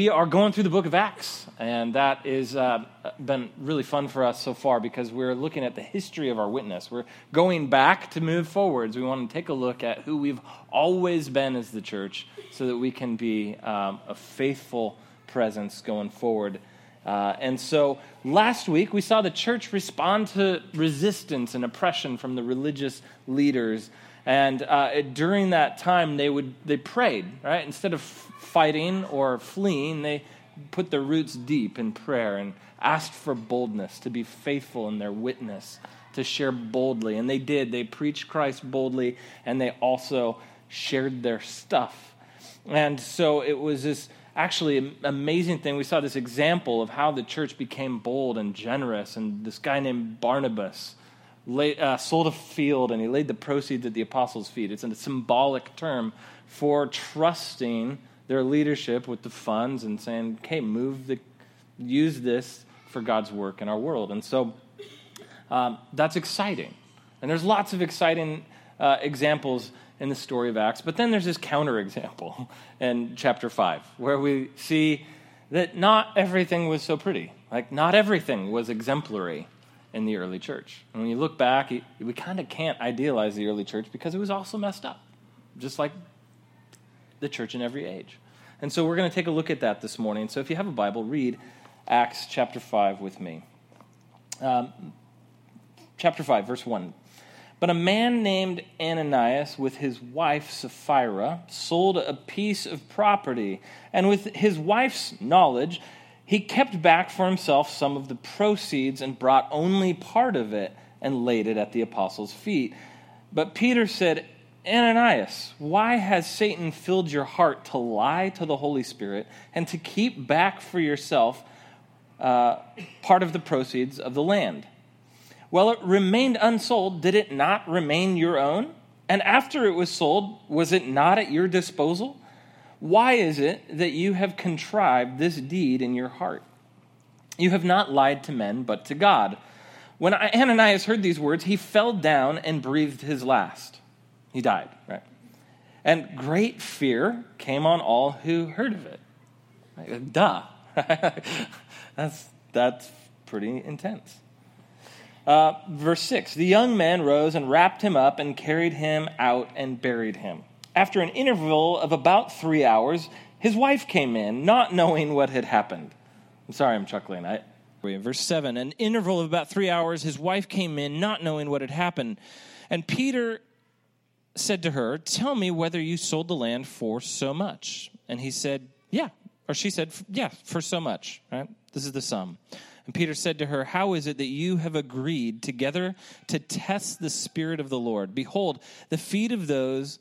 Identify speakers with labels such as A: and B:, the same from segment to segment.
A: we are going through the book of Acts, and that has uh, been really fun for us so far because we're looking at the history of our witness. We're going back to move forwards. We want to take a look at who we've always been as the church so that we can be um, a faithful presence going forward. Uh, and so last week we saw the church respond to resistance and oppression from the religious leaders. And uh, during that time, they would they prayed, right? Instead of fighting or fleeing, they put their roots deep in prayer and asked for boldness to be faithful in their witness, to share boldly. And they did. They preached Christ boldly, and they also shared their stuff. And so it was this actually amazing thing. We saw this example of how the church became bold and generous, and this guy named Barnabas uh, sold a field and he laid the proceeds at the apostles' feet. It's a symbolic term for trusting their leadership with the funds and saying, "Okay, move the, use this for God's work in our world." And so um, that's exciting, and there's lots of exciting uh, examples in the story of Acts. But then there's this counterexample in chapter five, where we see that not everything was so pretty. Like not everything was exemplary in the early church. And when you look back, we kind of can't idealize the early church because it was also messed up, just like the church in every age. And so we're going to take a look at that this morning. So if you have a Bible, read Acts chapter 5 with me. Um, chapter 5, verse 1. But a man named Ananias, with his wife Sapphira, sold a piece of property, and with his wife's knowledge, he kept back for himself some of the proceeds and brought only part of it and laid it at the apostles' feet. But Peter said, Ananias, why has Satan filled your heart to lie to the Holy Spirit and to keep back for yourself uh, part of the proceeds of the land? Well, it remained unsold. Did it not remain your own? And after it was sold, was it not at your disposal? Why is it that you have contrived this deed in your heart? You have not lied to men, but to God. When Ananias heard these words, he fell down and breathed his last. He died, right? And great fear came on all who heard of it. Like, duh. that's, that's pretty intense. Uh, verse 6 The young man rose and wrapped him up and carried him out and buried him. After an interval of about three hours, his wife came in, not knowing what had happened. I'm sorry, I'm chuckling. I, Verse 7 An interval of about three hours, his wife came in, not knowing what had happened. And Peter said to her, Tell me whether you sold the land for so much. And he said, Yeah. Or she said, Yeah, for so much. Right? This is the sum. And Peter said to her, How is it that you have agreed together to test the Spirit of the Lord? Behold, the feet of those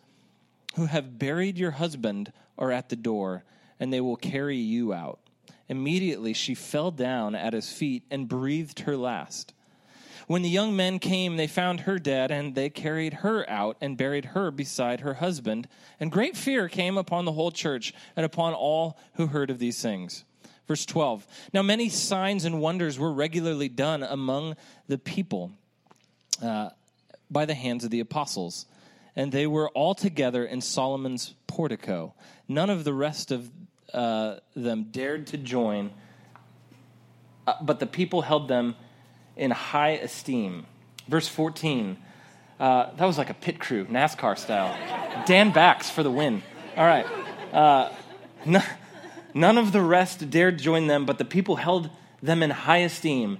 A: who have buried your husband are at the door, and they will carry you out. Immediately she fell down at his feet and breathed her last. When the young men came, they found her dead, and they carried her out and buried her beside her husband. And great fear came upon the whole church and upon all who heard of these things. Verse 12 Now many signs and wonders were regularly done among the people uh, by the hands of the apostles and they were all together in Solomon's portico. None of the rest of uh, them dared to join, uh, but the people held them in high esteem. Verse 14. Uh, that was like a pit crew, NASCAR style. Dan backs for the win. All right. Uh, none of the rest dared join them, but the people held them in high esteem.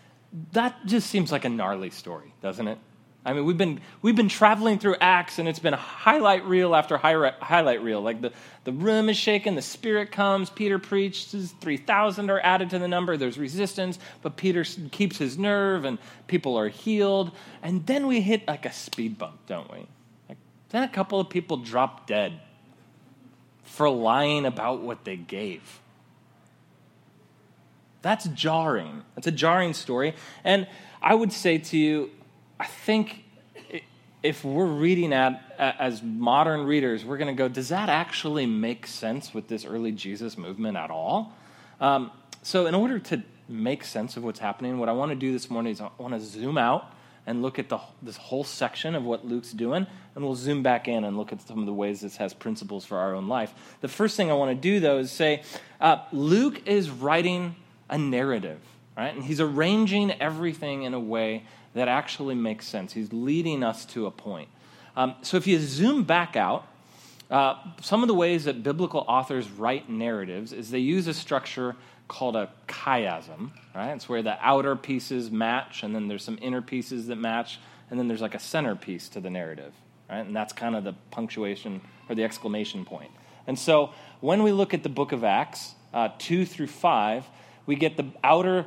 A: that just seems like a gnarly story, doesn't it? I mean, we've been, we've been traveling through Acts, and it's been highlight reel after highlight reel. Like the, the room is shaken, the Spirit comes, Peter preaches, 3,000 are added to the number, there's resistance, but Peter keeps his nerve, and people are healed. And then we hit like a speed bump, don't we? Like, then a couple of people drop dead for lying about what they gave. That's jarring. That's a jarring story. And I would say to you, I think if we're reading at as modern readers, we're going to go, does that actually make sense with this early Jesus movement at all? Um, so, in order to make sense of what's happening, what I want to do this morning is I want to zoom out and look at the, this whole section of what Luke's doing, and we'll zoom back in and look at some of the ways this has principles for our own life. The first thing I want to do, though, is say uh, Luke is writing a narrative, right? And he's arranging everything in a way that actually makes sense. He's leading us to a point. Um, so if you zoom back out, uh, some of the ways that biblical authors write narratives is they use a structure called a chiasm, right? It's where the outer pieces match, and then there's some inner pieces that match, and then there's like a centerpiece to the narrative, right? And that's kind of the punctuation or the exclamation point. And so when we look at the book of Acts, uh, 2 through 5, we get the outer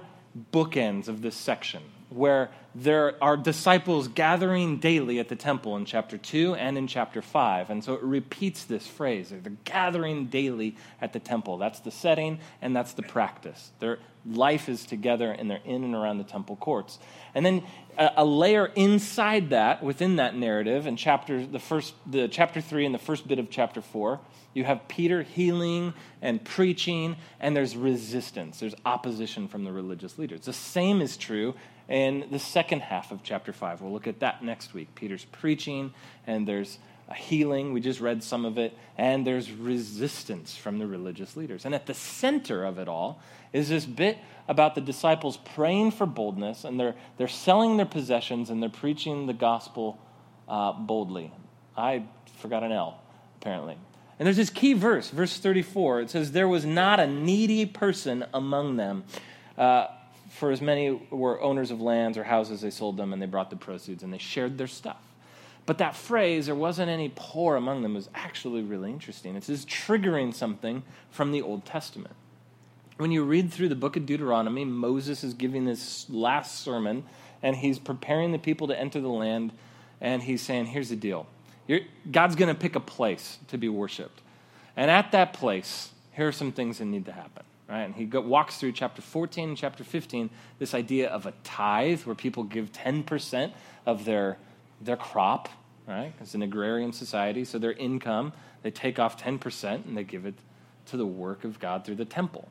A: bookends of this section where there are disciples gathering daily at the temple in chapter 2 and in chapter 5. And so it repeats this phrase they're gathering daily at the temple. That's the setting and that's the practice. Their life is together and they're in and around the temple courts. And then a, a layer inside that, within that narrative, in chapter, the first, the chapter 3 and the first bit of chapter 4, you have Peter healing and preaching, and there's resistance. There's opposition from the religious leaders. The same is true in the second half of chapter 5. We'll look at that next week. Peter's preaching, and there's a healing. We just read some of it. And there's resistance from the religious leaders. And at the center of it all is this bit about the disciples praying for boldness, and they're, they're selling their possessions and they're preaching the gospel uh, boldly. I forgot an L, apparently. And there's this key verse, verse 34. It says, There was not a needy person among them. Uh, for as many were owners of lands or houses, they sold them and they brought the proceeds and they shared their stuff. But that phrase, there wasn't any poor among them, was actually really interesting. It's just triggering something from the Old Testament. When you read through the book of Deuteronomy, Moses is giving this last sermon and he's preparing the people to enter the land and he's saying, Here's the deal You're, God's going to pick a place to be worshiped. And at that place, here are some things that need to happen. Right? And he walks through chapter 14 and chapter 15 this idea of a tithe where people give 10% of their, their crop, right? It's an agrarian society, so their income, they take off 10% and they give it to the work of God through the temple,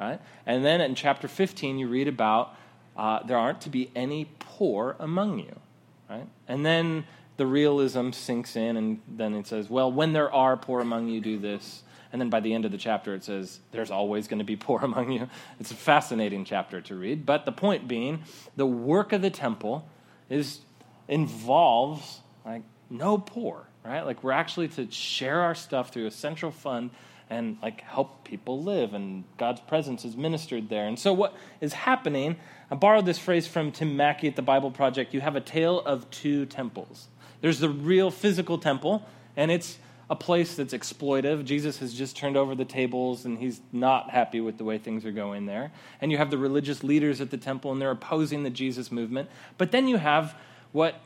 A: right? And then in chapter 15, you read about uh, there aren't to be any poor among you, right? And then the realism sinks in, and then it says, well, when there are poor among you, do this and then by the end of the chapter, it says, There's always going to be poor among you. It's a fascinating chapter to read. But the point being, the work of the temple is involves like no poor, right? Like we're actually to share our stuff through a central fund and like help people live and God's presence is ministered there. And so what is happening, I borrowed this phrase from Tim Mackie at the Bible Project, you have a tale of two temples. There's the real physical temple and it's a place that's exploitive. Jesus has just turned over the tables and he's not happy with the way things are going there. And you have the religious leaders at the temple and they're opposing the Jesus movement. But then you have what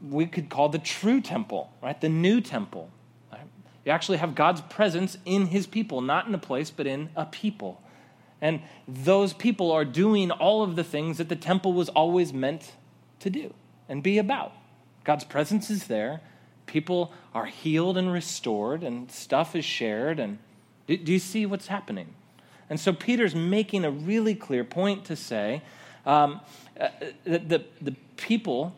A: we could call the true temple, right? The new temple. Right? You actually have God's presence in his people, not in a place, but in a people. And those people are doing all of the things that the temple was always meant to do and be about. God's presence is there people are healed and restored, and stuff is shared. And do, do you see what's happening? And so Peter's making a really clear point to say um, uh, that the, the people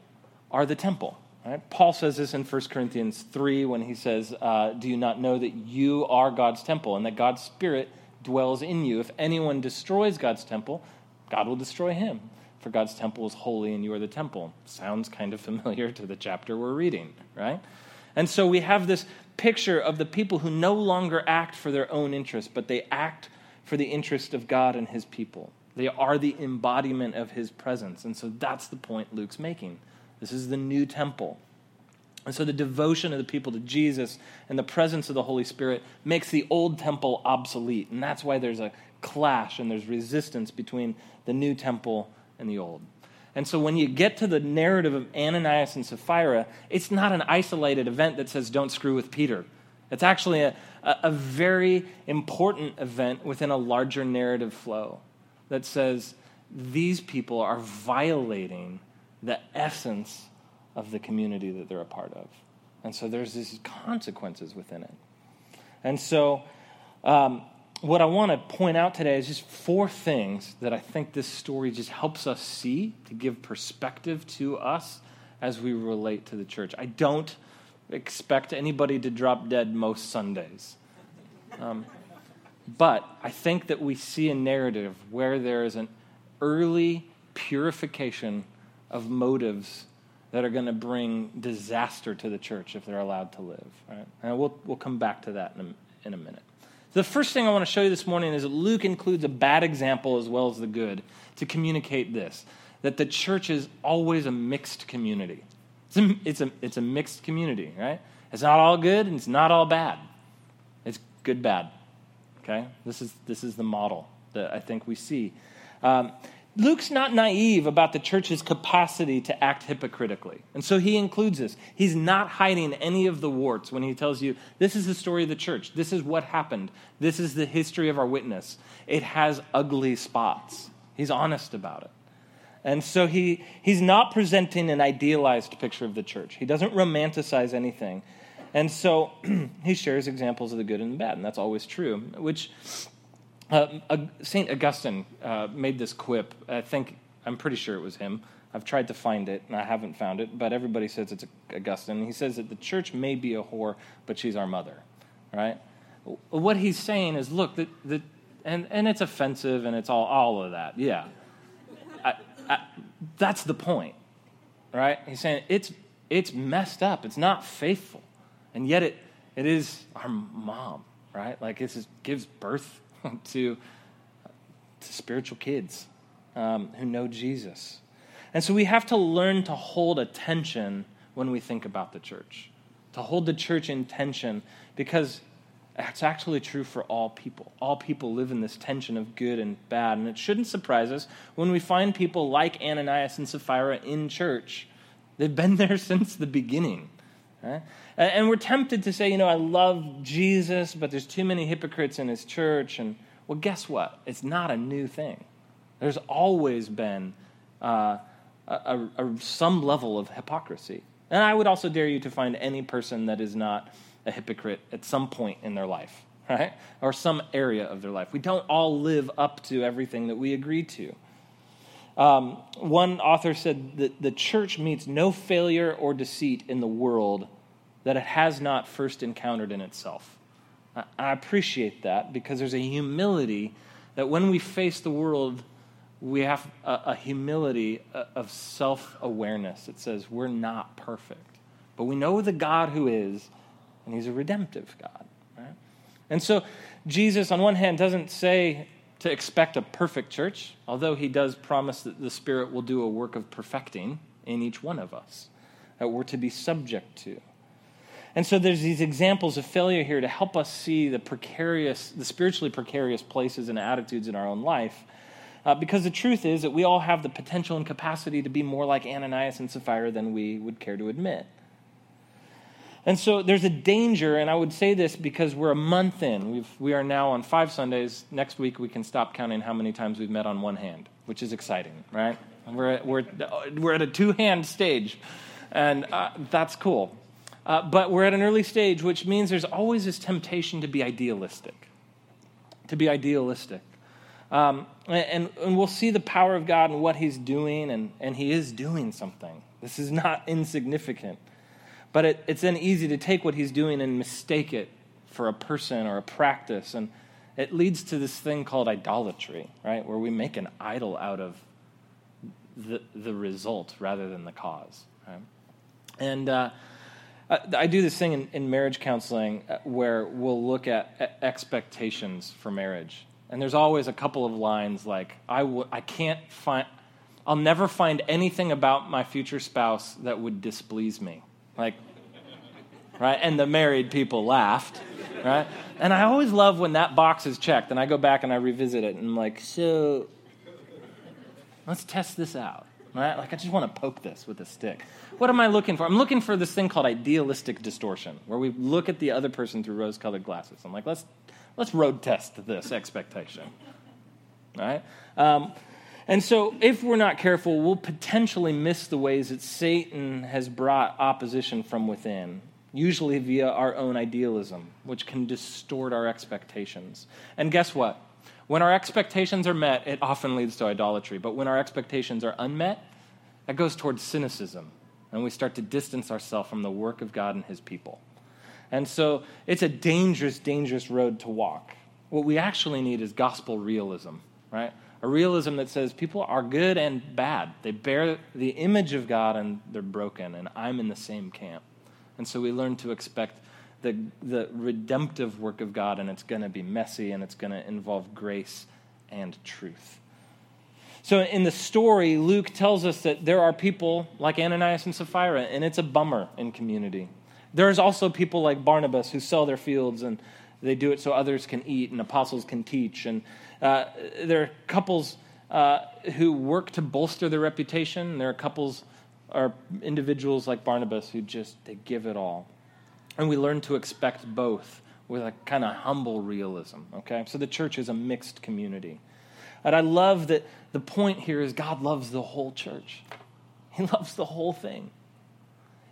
A: are the temple. Right? Paul says this in 1 Corinthians 3 when he says, uh, Do you not know that you are God's temple and that God's Spirit dwells in you? If anyone destroys God's temple, God will destroy him. For God's temple is holy and you are the temple. Sounds kind of familiar to the chapter we're reading, right? And so we have this picture of the people who no longer act for their own interest, but they act for the interest of God and his people. They are the embodiment of his presence. And so that's the point Luke's making. This is the new temple. And so the devotion of the people to Jesus and the presence of the Holy Spirit makes the old temple obsolete. And that's why there's a clash and there's resistance between the new temple and the old. And so when you get to the narrative of Ananias and Sapphira, it's not an isolated event that says, don't screw with Peter. It's actually a, a, a very important event within a larger narrative flow. that says these people are violating the essence of the community that they're a part of. And so there's these consequences within it. And so, um, what I want to point out today is just four things that I think this story just helps us see to give perspective to us as we relate to the church. I don't expect anybody to drop dead most Sundays. Um, but I think that we see a narrative where there is an early purification of motives that are going to bring disaster to the church if they're allowed to live. Right? And we'll, we'll come back to that in a, in a minute. The first thing I want to show you this morning is that Luke includes a bad example as well as the good to communicate this that the church is always a mixed community. It's a, it's a, it's a mixed community, right? It's not all good and it's not all bad. It's good, bad. Okay? This is, this is the model that I think we see. Um, Luke's not naive about the church's capacity to act hypocritically. And so he includes this. He's not hiding any of the warts when he tells you, this is the story of the church. This is what happened. This is the history of our witness. It has ugly spots. He's honest about it. And so he, he's not presenting an idealized picture of the church. He doesn't romanticize anything. And so he shares examples of the good and the bad, and that's always true, which uh, St. Augustine uh, made this quip. I think, I'm pretty sure it was him. I've tried to find it, and I haven't found it, but everybody says it's Augustine. He says that the church may be a whore, but she's our mother, right? What he's saying is, look, that, that and, and it's offensive, and it's all, all of that, yeah. I, I, that's the point, right? He's saying it's, it's messed up. It's not faithful. And yet it, it is our mom, right? Like it gives birth to, to spiritual kids um, who know Jesus. And so we have to learn to hold attention when we think about the church, to hold the church in tension, because it's actually true for all people. All people live in this tension of good and bad. And it shouldn't surprise us when we find people like Ananias and Sapphira in church. They've been there since the beginning. Right? And we're tempted to say, you know, I love Jesus, but there's too many hypocrites in his church. And well, guess what? It's not a new thing. There's always been uh, a, a, a, some level of hypocrisy. And I would also dare you to find any person that is not a hypocrite at some point in their life, right? Or some area of their life. We don't all live up to everything that we agree to. Um, one author said that the church meets no failure or deceit in the world that it has not first encountered in itself. I appreciate that because there's a humility that when we face the world, we have a, a humility of self awareness. It says we're not perfect, but we know the God who is, and He's a redemptive God. Right? And so, Jesus, on one hand, doesn't say to expect a perfect church, although He does promise that the Spirit will do a work of perfecting in each one of us that we're to be subject to. And so there's these examples of failure here to help us see the precarious, the spiritually precarious places and attitudes in our own life. Uh, because the truth is that we all have the potential and capacity to be more like Ananias and Sapphira than we would care to admit. And so there's a danger, and I would say this because we're a month in. We've, we are now on five Sundays. Next week, we can stop counting how many times we've met on one hand, which is exciting, right? We're, we're, we're at a two hand stage, and uh, that's cool. Uh, but we're at an early stage, which means there's always this temptation to be idealistic. To be idealistic. Um, and, and we'll see the power of God and what He's doing, and, and He is doing something. This is not insignificant. But it, it's then easy to take what He's doing and mistake it for a person or a practice. And it leads to this thing called idolatry, right? Where we make an idol out of the, the result rather than the cause. Right? And uh, I do this thing in, in marriage counseling uh, where we'll look at expectations for marriage. And there's always a couple of lines like, I w- I can't find, I'll never find anything about my future spouse that would displease me. Like, right? And the married people laughed, right? And I always love when that box is checked and I go back and I revisit it and I'm like, so let's test this out. Right? Like, I just want to poke this with a stick. What am I looking for? I'm looking for this thing called idealistic distortion, where we look at the other person through rose colored glasses. I'm like, let's, let's road test this expectation. right? Um, and so, if we're not careful, we'll potentially miss the ways that Satan has brought opposition from within, usually via our own idealism, which can distort our expectations. And guess what? When our expectations are met, it often leads to idolatry. But when our expectations are unmet, that goes towards cynicism. And we start to distance ourselves from the work of God and his people. And so it's a dangerous, dangerous road to walk. What we actually need is gospel realism, right? A realism that says people are good and bad. They bear the image of God and they're broken, and I'm in the same camp. And so we learn to expect the, the redemptive work of God, and it's going to be messy and it's going to involve grace and truth. So in the story, Luke tells us that there are people like Ananias and Sapphira, and it's a bummer in community. There's also people like Barnabas who sell their fields and they do it so others can eat and apostles can teach. And uh, there are couples uh, who work to bolster their reputation. There are couples or individuals like Barnabas who just they give it all. And we learn to expect both with a kind of humble realism, okay? So the church is a mixed community. And I love that the point here is God loves the whole church. He loves the whole thing.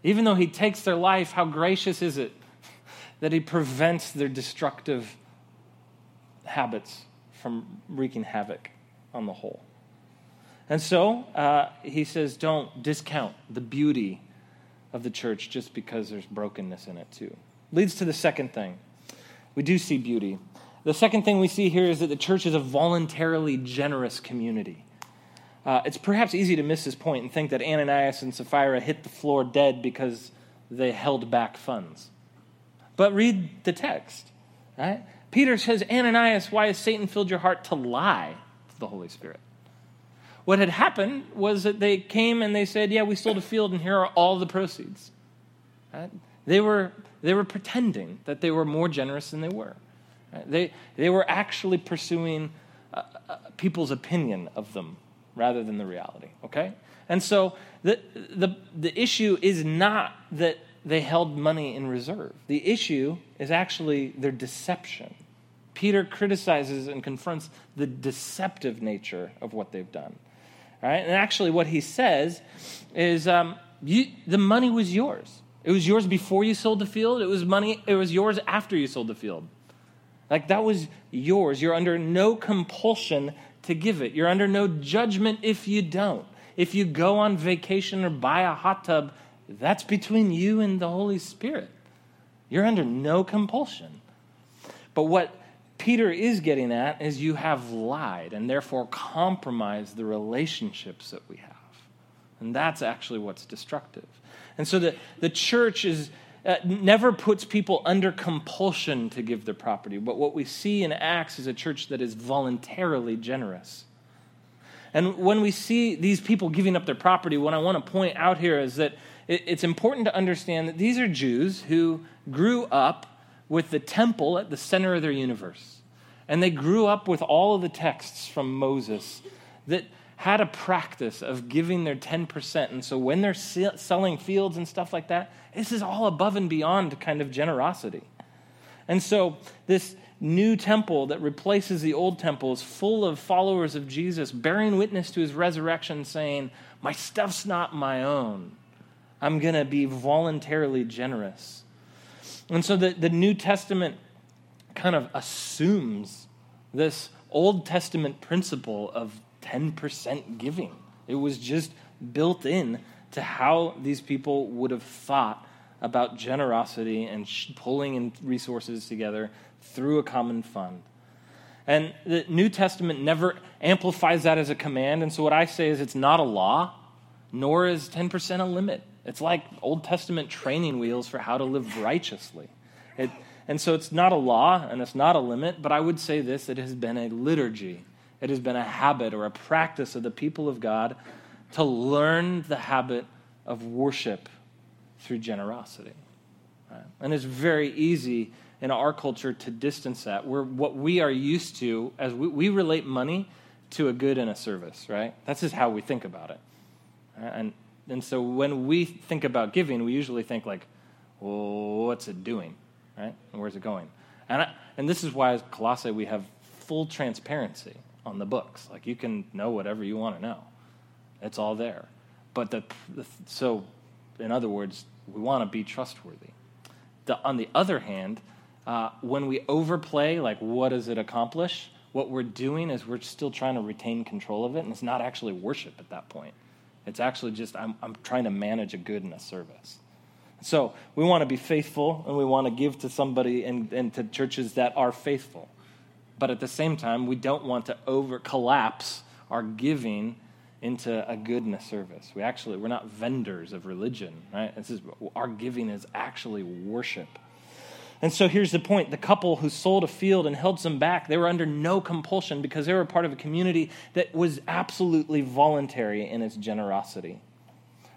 A: Even though he takes their life, how gracious is it that he prevents their destructive habits from wreaking havoc on the whole? And so uh, he says, don't discount the beauty of the church just because there's brokenness in it, too. Leads to the second thing. We do see beauty. The second thing we see here is that the church is a voluntarily generous community. Uh, it's perhaps easy to miss this point and think that Ananias and Sapphira hit the floor dead because they held back funds. But read the text, right? Peter says, Ananias, why has Satan filled your heart to lie to the Holy Spirit? What had happened was that they came and they said, Yeah, we sold a field and here are all the proceeds. Right? They, were, they were pretending that they were more generous than they were. Right? They, they were actually pursuing uh, uh, people's opinion of them rather than the reality, okay? And so the, the, the issue is not that they held money in reserve, the issue is actually their deception. Peter criticizes and confronts the deceptive nature of what they've done. Right? And actually, what he says is um, you, the money was yours. It was yours before you sold the field. It was money. It was yours after you sold the field. Like that was yours. You're under no compulsion to give it. You're under no judgment if you don't. If you go on vacation or buy a hot tub, that's between you and the Holy Spirit. You're under no compulsion. But what Peter is getting at is you have lied and therefore compromised the relationships that we have. And that's actually what's destructive. And so the, the church is, uh, never puts people under compulsion to give their property. But what we see in Acts is a church that is voluntarily generous. And when we see these people giving up their property, what I want to point out here is that it's important to understand that these are Jews who grew up with the temple at the center of their universe. And they grew up with all of the texts from Moses that had a practice of giving their 10%. And so when they're selling fields and stuff like that, this is all above and beyond kind of generosity. And so this new temple that replaces the old temple is full of followers of Jesus bearing witness to his resurrection, saying, My stuff's not my own. I'm going to be voluntarily generous. And so the, the New Testament kind of assumes this Old Testament principle of 10% giving. It was just built in to how these people would have thought about generosity and pulling in resources together through a common fund. And the New Testament never amplifies that as a command. And so what I say is it's not a law, nor is 10% a limit. It's like Old Testament training wheels for how to live righteously. It, and so it's not a law and it's not a limit, but I would say this it has been a liturgy. It has been a habit or a practice of the people of God to learn the habit of worship through generosity. Right? And it's very easy in our culture to distance that. We're, what we are used to, as we, we relate money to a good and a service, right? That's just how we think about it. Right? And and so when we think about giving, we usually think like, well, what's it doing? Right? And where's it going? And, I, and this is why as Colossae we have full transparency. on the books. Like you can know whatever you want to know, it's all there. But the, the so, in other words, we want to be trustworthy. The, on the other hand, uh, when we overplay, like what does it accomplish? What we're doing is we're still trying to retain control of it, and it's not actually worship at that point. It's actually just I'm, I'm trying to manage a good and a service. So we want to be faithful and we want to give to somebody and, and to churches that are faithful. But at the same time, we don't want to over collapse our giving into a goodness service. We actually we're not vendors of religion, right? This is our giving is actually worship. And so here's the point the couple who sold a field and held some back, they were under no compulsion because they were part of a community that was absolutely voluntary in its generosity.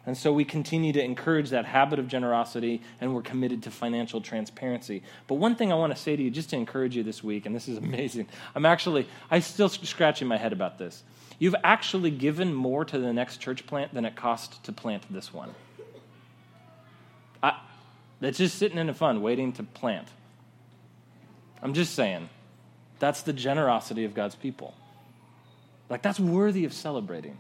A: And so we continue to encourage that habit of generosity and we're committed to financial transparency. But one thing I want to say to you, just to encourage you this week, and this is amazing, I'm actually, I'm still scratching my head about this. You've actually given more to the next church plant than it cost to plant this one. That's just sitting in a fund waiting to plant. I'm just saying, that's the generosity of God's people. Like, that's worthy of celebrating.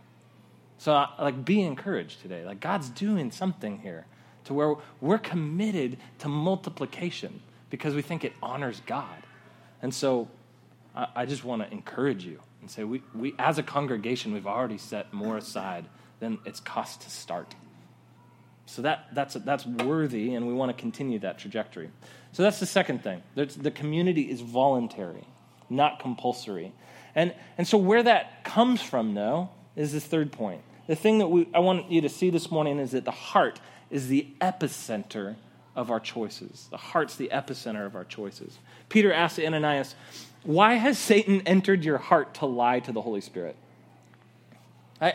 A: So, like, be encouraged today. Like, God's doing something here to where we're committed to multiplication because we think it honors God. And so, I, I just want to encourage you and say, we, we, as a congregation, we've already set more aside than it's cost to start. So that, that's, that's worthy, and we want to continue that trajectory. So that's the second thing. There's, the community is voluntary, not compulsory. And, and so where that comes from, though, is this third point. The thing that we, I want you to see this morning is that the heart is the epicenter of our choices. The heart's the epicenter of our choices. Peter asked Ananias, Why has Satan entered your heart to lie to the Holy Spirit? I,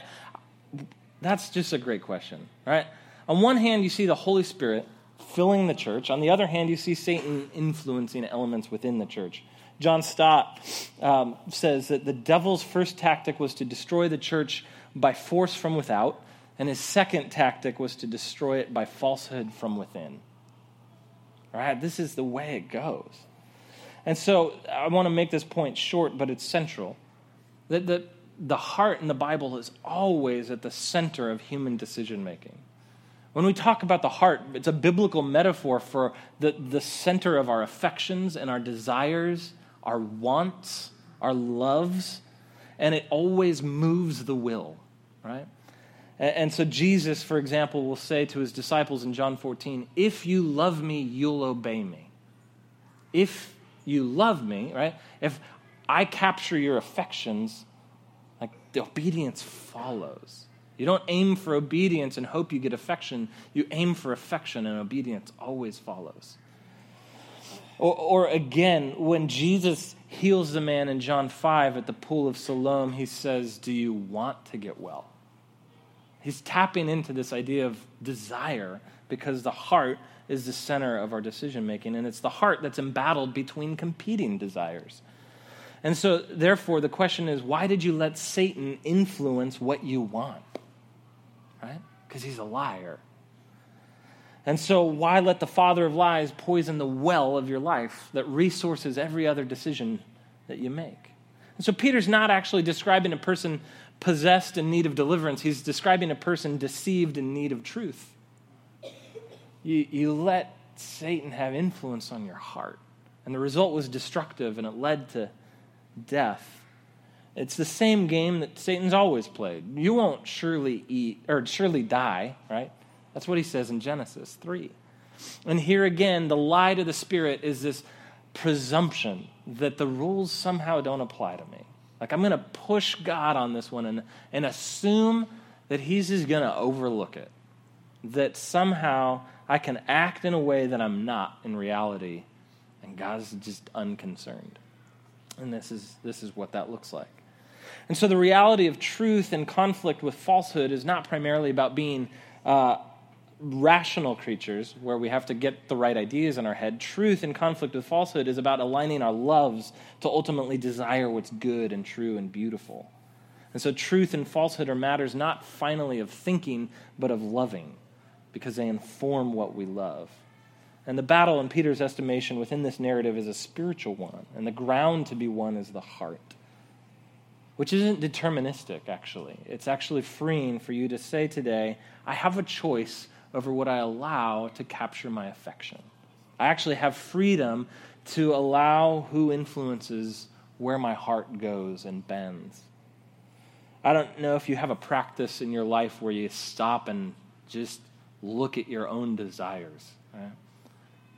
A: that's just a great question, right? On one hand, you see the Holy Spirit filling the church. On the other hand, you see Satan influencing elements within the church. John Stott um, says that the devil's first tactic was to destroy the church by force from without, and his second tactic was to destroy it by falsehood from within. Right? This is the way it goes. And so I want to make this point short, but it's central. That the, the heart in the Bible is always at the center of human decision making. When we talk about the heart, it's a biblical metaphor for the, the center of our affections and our desires, our wants, our loves, and it always moves the will, right? And, and so Jesus, for example, will say to his disciples in John 14, If you love me, you'll obey me. If you love me, right? If I capture your affections, like the obedience follows. You don't aim for obedience and hope you get affection. You aim for affection, and obedience always follows. Or, or, again, when Jesus heals the man in John 5 at the pool of Siloam, he says, Do you want to get well? He's tapping into this idea of desire because the heart is the center of our decision making, and it's the heart that's embattled between competing desires. And so, therefore, the question is why did you let Satan influence what you want? Because he's a liar. And so, why let the father of lies poison the well of your life that resources every other decision that you make? And so, Peter's not actually describing a person possessed in need of deliverance, he's describing a person deceived in need of truth. You, you let Satan have influence on your heart, and the result was destructive and it led to death. It's the same game that Satan's always played. You won't surely eat or surely die, right? That's what he says in Genesis 3. And here again, the lie to the spirit is this presumption that the rules somehow don't apply to me. Like I'm going to push God on this one and, and assume that he's just going to overlook it. That somehow I can act in a way that I'm not in reality, and God's just unconcerned. And this is, this is what that looks like. And so the reality of truth and conflict with falsehood is not primarily about being uh, rational creatures where we have to get the right ideas in our head. Truth and conflict with falsehood is about aligning our loves to ultimately desire what's good and true and beautiful. And so truth and falsehood are matters not finally of thinking, but of loving, because they inform what we love. And the battle, in Peter's estimation, within this narrative is a spiritual one, and the ground to be won is the heart. Which isn't deterministic, actually. It's actually freeing for you to say today, I have a choice over what I allow to capture my affection. I actually have freedom to allow who influences where my heart goes and bends. I don't know if you have a practice in your life where you stop and just look at your own desires, right?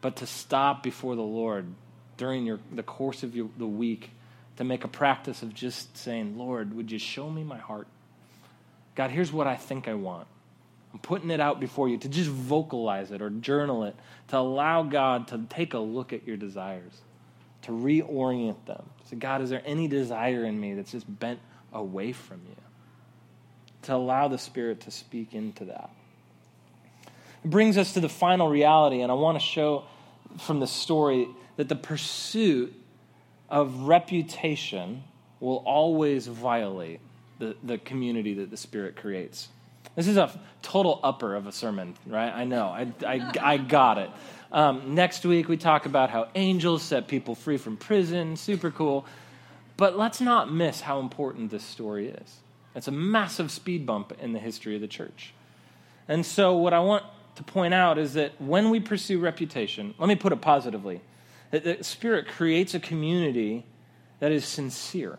A: But to stop before the Lord during your, the course of your, the week, to make a practice of just saying, Lord, would you show me my heart? God, here's what I think I want. I'm putting it out before you to just vocalize it or journal it, to allow God to take a look at your desires, to reorient them. Say, God, is there any desire in me that's just bent away from you? To allow the Spirit to speak into that. It brings us to the final reality, and I want to show from the story that the pursuit of reputation will always violate the, the community that the Spirit creates. This is a total upper of a sermon, right? I know. I, I, I got it. Um, next week, we talk about how angels set people free from prison. Super cool. But let's not miss how important this story is. It's a massive speed bump in the history of the church. And so, what I want to point out is that when we pursue reputation, let me put it positively, that the Spirit creates a community that is sincere.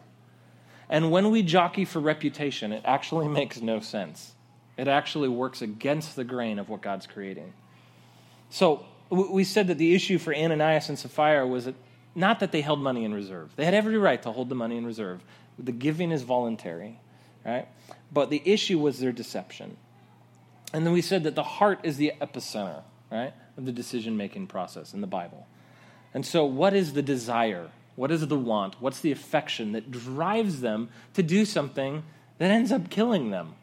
A: And when we jockey for reputation, it actually makes no sense. It actually works against the grain of what God's creating. So, we said that the issue for Ananias and Sapphira was that not that they held money in reserve. They had every right to hold the money in reserve. The giving is voluntary, right? But the issue was their deception. And then we said that the heart is the epicenter, right, of the decision making process in the Bible. And so, what is the desire? What is the want? What's the affection that drives them to do something that ends up killing them?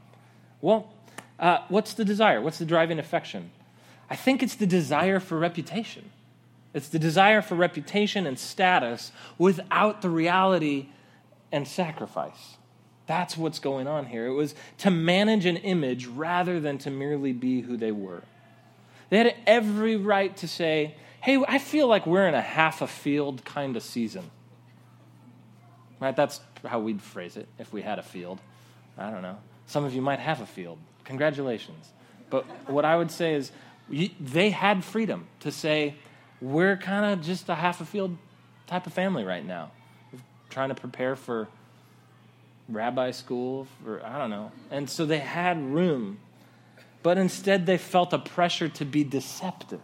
A: Well, uh, what's the desire? What's the driving affection? I think it's the desire for reputation. It's the desire for reputation and status without the reality and sacrifice. That's what's going on here. It was to manage an image rather than to merely be who they were. They had every right to say, hey, I feel like we're in a half a field kind of season. Right? That's how we'd phrase it if we had a field. I don't know. Some of you might have a field. Congratulations. But what I would say is, they had freedom to say, we're kind of just a half a field type of family right now. We're trying to prepare for rabbi school, for I don't know. And so they had room. But instead, they felt a pressure to be deceptive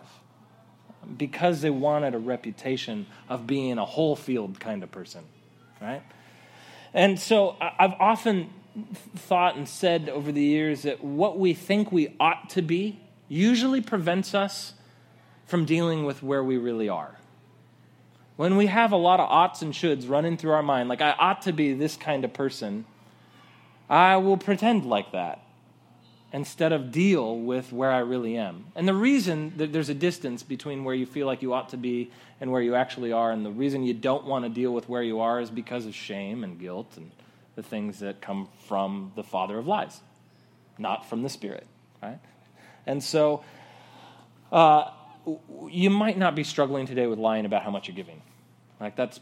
A: because they wanted a reputation of being a whole field kind of person, right? And so I've often thought and said over the years that what we think we ought to be usually prevents us from dealing with where we really are. When we have a lot of oughts and shoulds running through our mind, like I ought to be this kind of person, I will pretend like that instead of deal with where I really am. And the reason that there's a distance between where you feel like you ought to be and where you actually are, and the reason you don't want to deal with where you are is because of shame and guilt and the things that come from the father of lies, not from the spirit, right? And so, uh, you might not be struggling today with lying about how much you're giving. Like that's,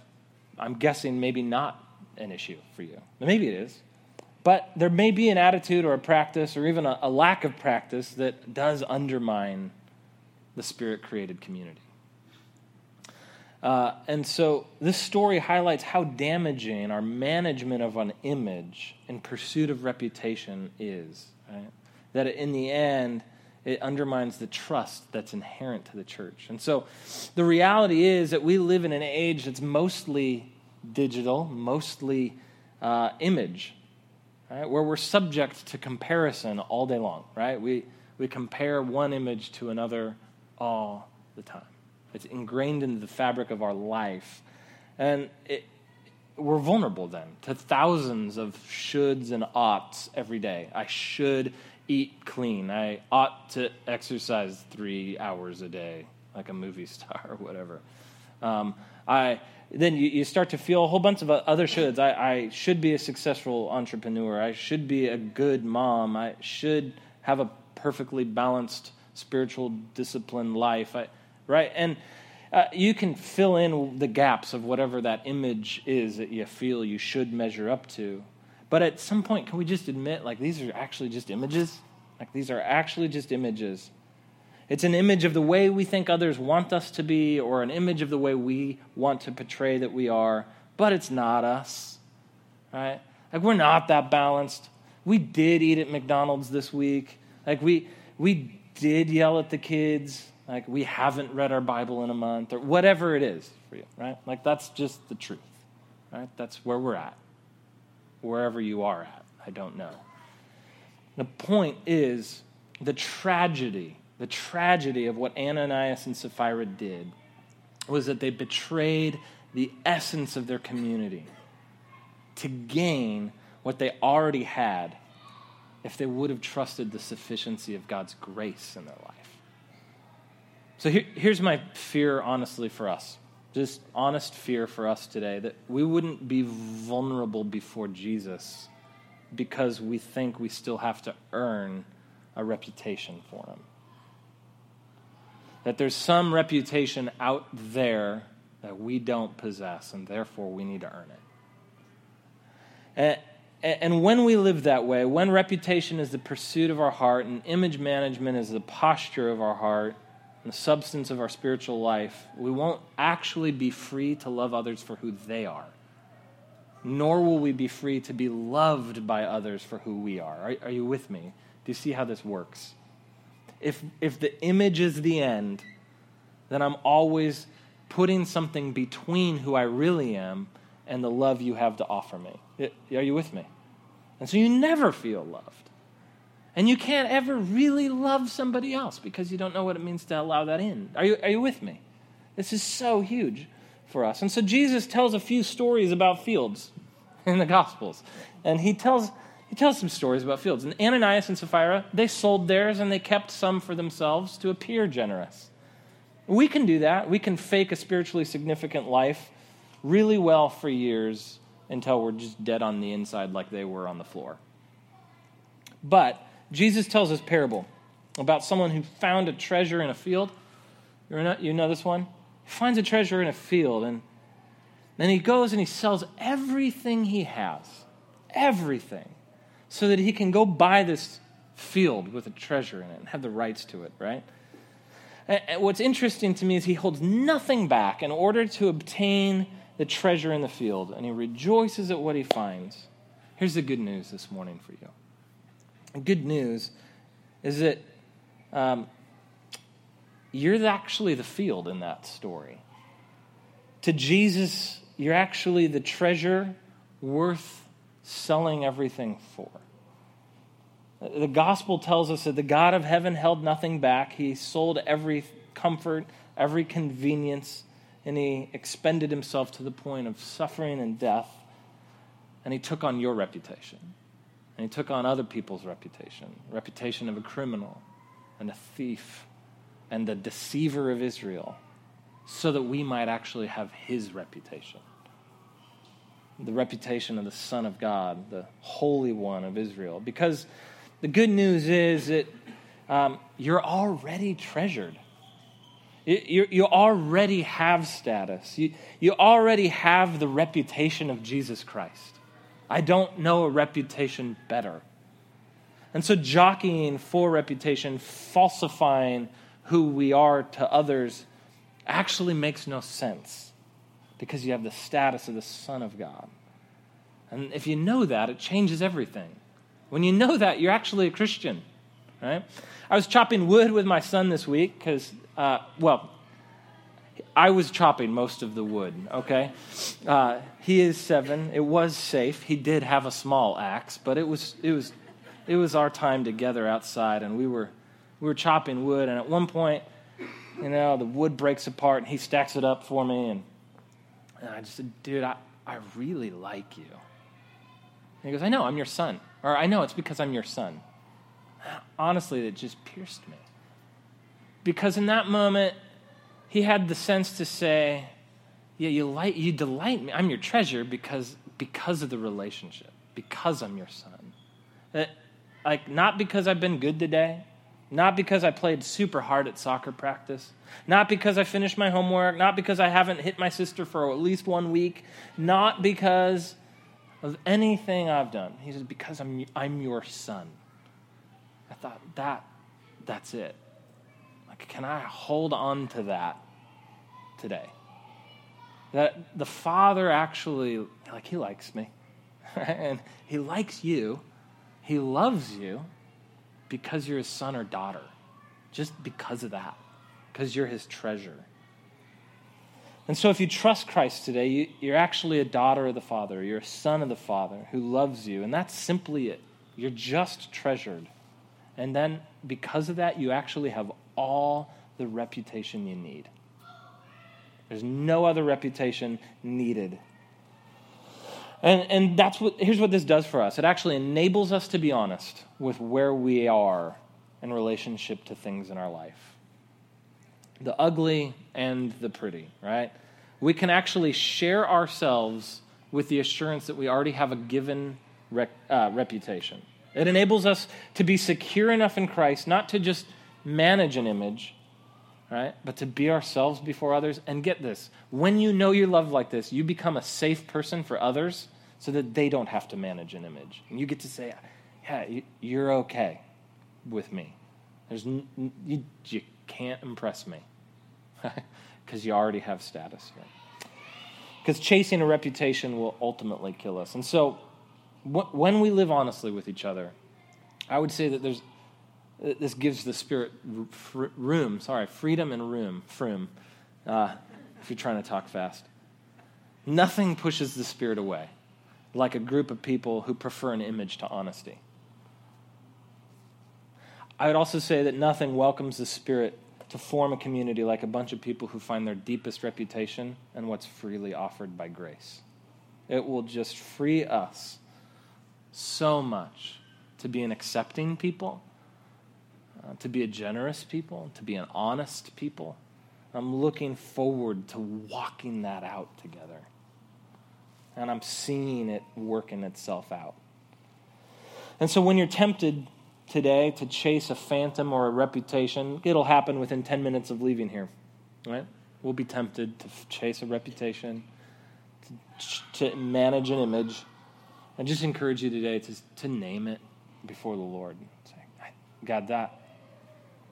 A: I'm guessing, maybe not an issue for you. Maybe it is. But there may be an attitude or a practice or even a, a lack of practice that does undermine the spirit created community. Uh, and so this story highlights how damaging our management of an image in pursuit of reputation is. Right? That in the end, it undermines the trust that's inherent to the church. And so the reality is that we live in an age that's mostly digital, mostly uh, image, right? Where we're subject to comparison all day long, right? We, we compare one image to another all the time. It's ingrained into the fabric of our life. And it, we're vulnerable then to thousands of shoulds and oughts every day. I should eat clean. I ought to exercise three hours a day, like a movie star or whatever. Um, I then you, you, start to feel a whole bunch of other shoulds. I, I should be a successful entrepreneur. I should be a good mom. I should have a perfectly balanced spiritual discipline life. I, right? And uh, you can fill in the gaps of whatever that image is that you feel you should measure up to. But at some point, can we just admit, like, these are actually just images? Like, these are actually just images. It's an image of the way we think others want us to be, or an image of the way we want to portray that we are, but it's not us, right? Like, we're not that balanced. We did eat at McDonald's this week. Like, we, we did yell at the kids. Like, we haven't read our Bible in a month, or whatever it is for you, right? Like, that's just the truth, right? That's where we're at. Wherever you are at, I don't know. The point is the tragedy, the tragedy of what Ananias and Sapphira did was that they betrayed the essence of their community to gain what they already had if they would have trusted the sufficiency of God's grace in their life. So here, here's my fear, honestly, for us. Just honest fear for us today that we wouldn't be vulnerable before Jesus because we think we still have to earn a reputation for him. That there's some reputation out there that we don't possess, and therefore we need to earn it. And, and when we live that way, when reputation is the pursuit of our heart and image management is the posture of our heart and the substance of our spiritual life, we won't actually be free to love others for who they are nor will we be free to be loved by others for who we are. Are, are you with me? Do you see how this works? If, if the image is the end, then I'm always putting something between who I really am and the love you have to offer me. Are you with me? And so you never feel loved. And you can't ever really love somebody else because you don't know what it means to allow that in. Are you, are you with me? This is so huge for us. And so Jesus tells a few stories about fields in the Gospels. And he tells, he tells some stories about fields. And Ananias and Sapphira, they sold theirs and they kept some for themselves to appear generous. We can do that. We can fake a spiritually significant life really well for years until we're just dead on the inside like they were on the floor. But Jesus tells this parable about someone who found a treasure in a field. You know this one? He finds a treasure in a field, and then he goes and he sells everything he has, everything, so that he can go buy this field with a treasure in it and have the rights to it, right? And what's interesting to me is he holds nothing back in order to obtain the treasure in the field, and he rejoices at what he finds. Here's the good news this morning for you. The good news is that um, you're actually the field in that story. To Jesus, you're actually the treasure worth selling everything for. The gospel tells us that the God of heaven held nothing back. He sold every comfort, every convenience, and he expended himself to the point of suffering and death. And he took on your reputation. And he took on other people's reputation reputation of a criminal and a thief and the deceiver of Israel so that we might actually have his reputation. The reputation of the Son of God, the Holy One of Israel. Because the good news is that um, you're already treasured. You, you already have status. You, you already have the reputation of Jesus Christ. I don't know a reputation better. And so, jockeying for reputation, falsifying who we are to others actually makes no sense because you have the status of the Son of God. And if you know that, it changes everything. When you know that, you're actually a Christian, right? I was chopping wood with my son this week because, uh, well, I was chopping most of the wood, okay? Uh, he is seven. It was safe. He did have a small axe, but it was, it was, it was our time together outside, and we were we were chopping wood, and at one point, you know, the wood breaks apart, and he stacks it up for me, and, and I just said, dude, I, I really like you. And he goes, I know, I'm your son. Or I know, it's because I'm your son. Honestly, it just pierced me. Because in that moment, he had the sense to say, yeah, you, light, you delight me. I'm your treasure because, because of the relationship, because I'm your son. That, like, not because I've been good today, not because I played super hard at soccer practice. Not because I finished my homework. Not because I haven't hit my sister for at least one week. Not because of anything I've done. He says, Because I'm, I'm your son. I thought, that, that's it. Like, can I hold on to that today? That the Father actually, like, He likes me. and He likes you. He loves you because you're His son or daughter. Just because of that. Because you're His treasure. And so, if you trust Christ today, you, are actually a daughter of the Father. You're a son of the Father who loves you. And that's simply it. You're just treasured. And then, because of that, you actually have all the reputation you need. There's no other reputation needed. And, and that's what, here's what this does for us it actually enables us to be honest with where we are in relationship to things in our life the ugly and the pretty, right? We can actually share ourselves with the assurance that we already have a given rec- uh, reputation. It enables us to be secure enough in Christ, not to just manage an image, right? But to be ourselves before others. And get this when you know you're loved like this, you become a safe person for others so that they don't have to manage an image. And you get to say, yeah, you're okay with me. There's, you, you can't impress me because you already have status. Because chasing a reputation will ultimately kill us. And so, when we live honestly with each other, I would say that there's this gives the spirit room. Sorry, freedom and room. Froom. Uh, if you're trying to talk fast, nothing pushes the spirit away like a group of people who prefer an image to honesty. I would also say that nothing welcomes the Spirit to form a community like a bunch of people who find their deepest reputation and what's freely offered by grace. It will just free us so much to be an accepting people, uh, to be a generous people, to be an honest people. I'm looking forward to walking that out together. And I'm seeing it working itself out. And so when you're tempted today to chase a phantom or a reputation, it'll happen within 10 minutes of leaving here. Right? We'll be tempted to chase a reputation, to, to manage an image. I just encourage you today to, to name it before the Lord. Say, God, that,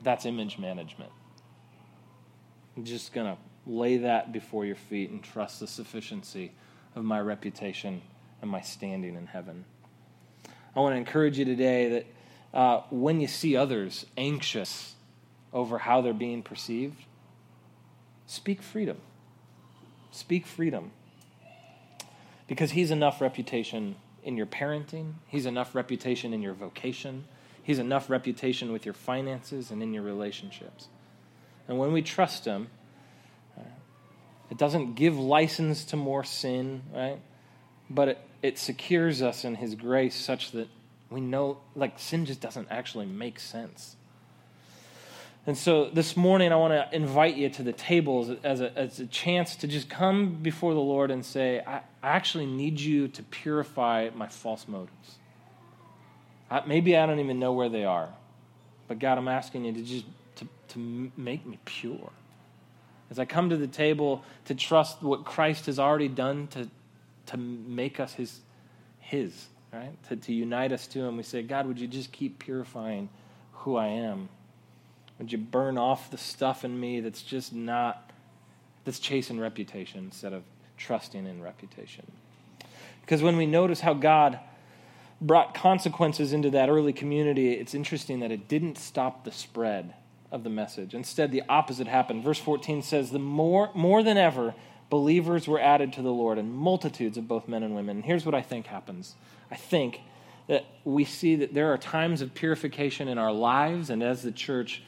A: that's image management. I'm just going to lay that before your feet and trust the sufficiency of my reputation and my standing in heaven. I want to encourage you today that uh, when you see others anxious over how they're being perceived, speak freedom. Speak freedom. Because He's enough reputation in your parenting, He's enough reputation in your vocation, He's enough reputation with your finances and in your relationships. And when we trust Him, uh, it doesn't give license to more sin, right? But it, it secures us in His grace such that we know, like, sin just doesn't actually make sense. And so this morning, I want to invite you to the table as a, as a chance to just come before the Lord and say, I, I actually need you to purify my false motives. I, maybe I don't even know where they are, but God, I'm asking you to just to, to make me pure. As I come to the table to trust what Christ has already done to, to make us his, his right? To, to unite us to Him. We say, God, would you just keep purifying who I am? Would you burn off the stuff in me that's just not, that's chasing reputation instead of trusting in reputation? Because when we notice how God brought consequences into that early community, it's interesting that it didn't stop the spread of the message. Instead, the opposite happened. Verse 14 says, The more, more than ever, believers were added to the Lord, and multitudes of both men and women. And here's what I think happens I think that we see that there are times of purification in our lives and as the church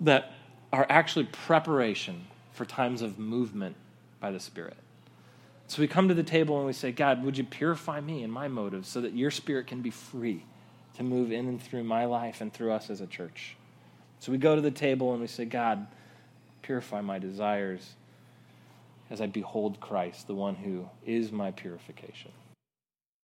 A: that are actually preparation for times of movement by the Spirit. So we come to the table and we say, God, would you purify me and my motives so that your Spirit can be free to move in and through my life and through us as a church? So we go to the table and we say, God, purify my desires as I behold Christ, the one who is my purification.